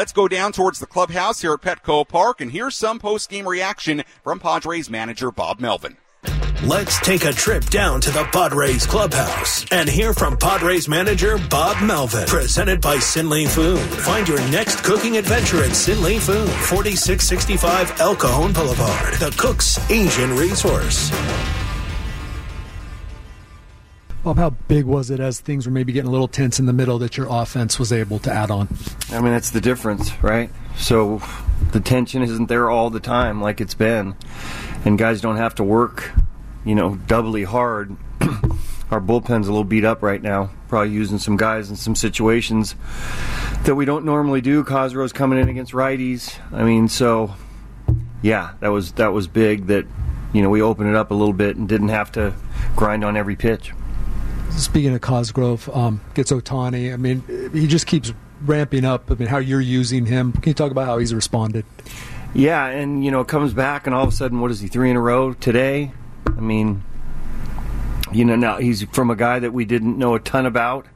Let's go down towards the clubhouse here at Petco Park and here's some post-game reaction from Padres manager Bob Melvin. Let's take a trip down to the Padres clubhouse and hear from Padres manager Bob Melvin. Presented by Sinley Food. Find your next cooking adventure at Sinley Food, 4665 El Cajon Boulevard, the Cook's Asian Resource. Bob, how big was it as things were maybe getting a little tense in the middle that your offense was able to add on? I mean, that's the difference, right? So the tension isn't there all the time like it's been, and guys don't have to work, you know, doubly hard. Our bullpen's a little beat up right now. Probably using some guys in some situations that we don't normally do. Cosgrove's coming in against righties. I mean, so yeah, that was that was big. That you know we opened it up a little bit and didn't have to grind on every pitch. Speaking of Cosgrove, um, gets Ohtani. I mean, he just keeps ramping up. I mean, how you're using him? Can you talk about how he's responded? Yeah, and you know, comes back, and all of a sudden, what is he? Three in a row today. I mean, you know, now he's from a guy that we didn't know a ton about,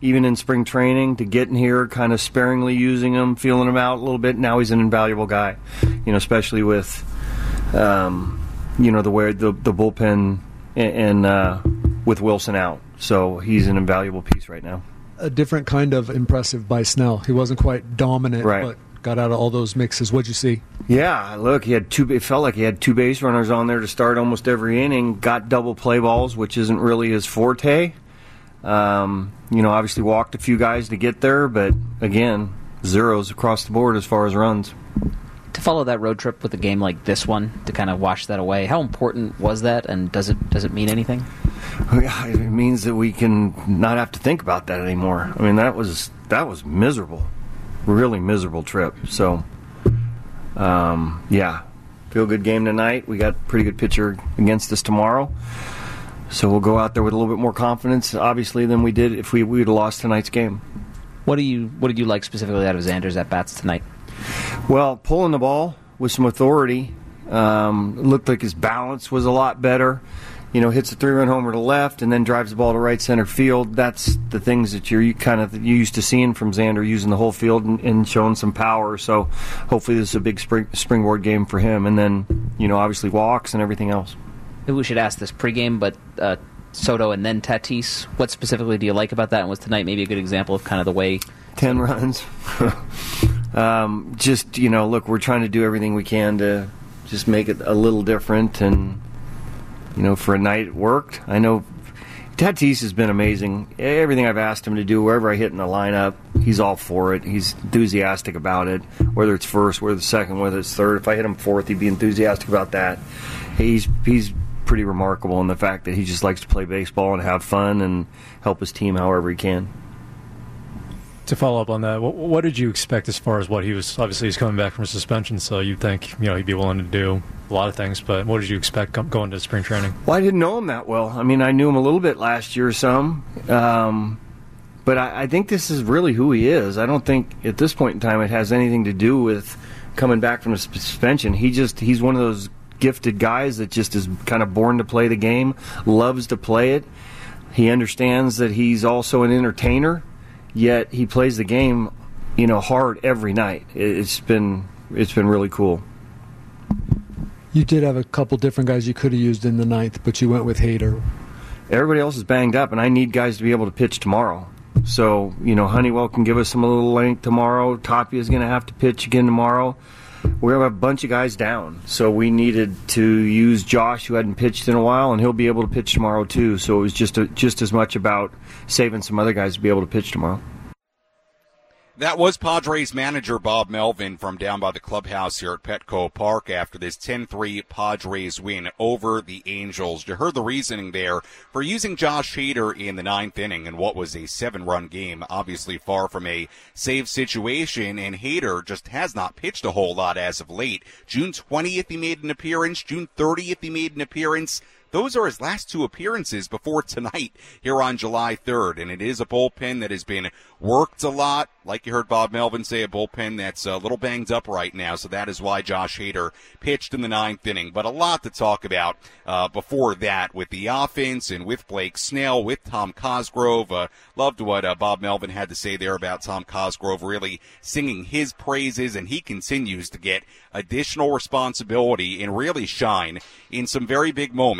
even in spring training, to get in here, kind of sparingly using him, feeling him out a little bit. Now he's an invaluable guy, you know, especially with, um, you know, the way the the bullpen and, and uh, with Wilson out. So he's an invaluable piece right now. A different kind of impressive by Snell. He wasn't quite dominant, right. but got out of all those mixes. What'd you see? Yeah, look, he had two. It felt like he had two base runners on there to start almost every inning. Got double play balls, which isn't really his forte. Um, you know, obviously walked a few guys to get there, but again, zeros across the board as far as runs. To follow that road trip with a game like this one to kind of wash that away, how important was that, and does it does it mean anything? It means that we can not have to think about that anymore. I mean, that was that was miserable, really miserable trip. So, um, yeah, feel good game tonight. We got pretty good pitcher against us tomorrow. So we'll go out there with a little bit more confidence, obviously, than we did if we would have lost tonight's game. What do you What did you like specifically out of Xander's at bats tonight? Well, pulling the ball with some authority. Um, looked like his balance was a lot better you know, hits a three-run homer to left and then drives the ball to right center field. That's the things that you're kind of used to seeing from Xander using the whole field and, and showing some power. So hopefully this is a big spring, springboard game for him. And then, you know, obviously walks and everything else. Maybe we should ask this pregame, but uh, Soto and then Tatis. What specifically do you like about that? And was tonight maybe a good example of kind of the way? Ten runs. um, just you know, look, we're trying to do everything we can to just make it a little different and you know, for a night it worked. I know Tatis has been amazing. Everything I've asked him to do, wherever I hit in the lineup, he's all for it. He's enthusiastic about it. Whether it's first, whether it's second, whether it's third. If I hit him fourth, he'd be enthusiastic about that. He's he's pretty remarkable in the fact that he just likes to play baseball and have fun and help his team however he can to follow up on that, what, what, did you expect as far as what he was? Obviously, he's coming back from a suspension, so you'd think you know he'd be willing to do a lot of things. But what did you expect going to spring training? Well, I didn't know him that well. I mean, I knew him a little bit last year, some. Um, but I, I think this is really who he is. I don't think at this point in time it has anything to do with coming back from a suspension. He just he's one of those gifted guys that just is kind of born to play the game, loves to play it. He understands that he's also an entertainer yet he plays the game, you know, hard every night. It's been it's been really cool. You did have a couple different guys you could have used in the ninth, but you went with Hader. Everybody else is banged up, and I need guys to be able to pitch tomorrow. So you know, Honeywell can give us some a little length tomorrow. Tapia is going to have to pitch again tomorrow. To have a bunch of guys down, so we needed to use Josh, who hadn't pitched in a while, and he'll be able to pitch tomorrow too. So it was just a, just as much about saving some other guys to be able to pitch tomorrow. That was Padres manager Bob Melvin from down by the clubhouse here at Petco Park after this 10-3 Padres win over the Angels. You heard the reasoning there for using Josh Hader in the ninth inning in what was a seven-run game, obviously far from a save situation, and Hader just has not pitched a whole lot as of late. June 20th he made an appearance, June 30th he made an appearance, those are his last two appearances before tonight here on July 3rd. And it is a bullpen that has been worked a lot. Like you heard Bob Melvin say, a bullpen that's a little banged up right now. So that is why Josh Hader pitched in the ninth inning. But a lot to talk about uh, before that with the offense and with Blake Snell, with Tom Cosgrove. Uh, loved what uh, Bob Melvin had to say there about Tom Cosgrove really singing his praises, and he continues to get additional responsibility and really shine in some very big moments.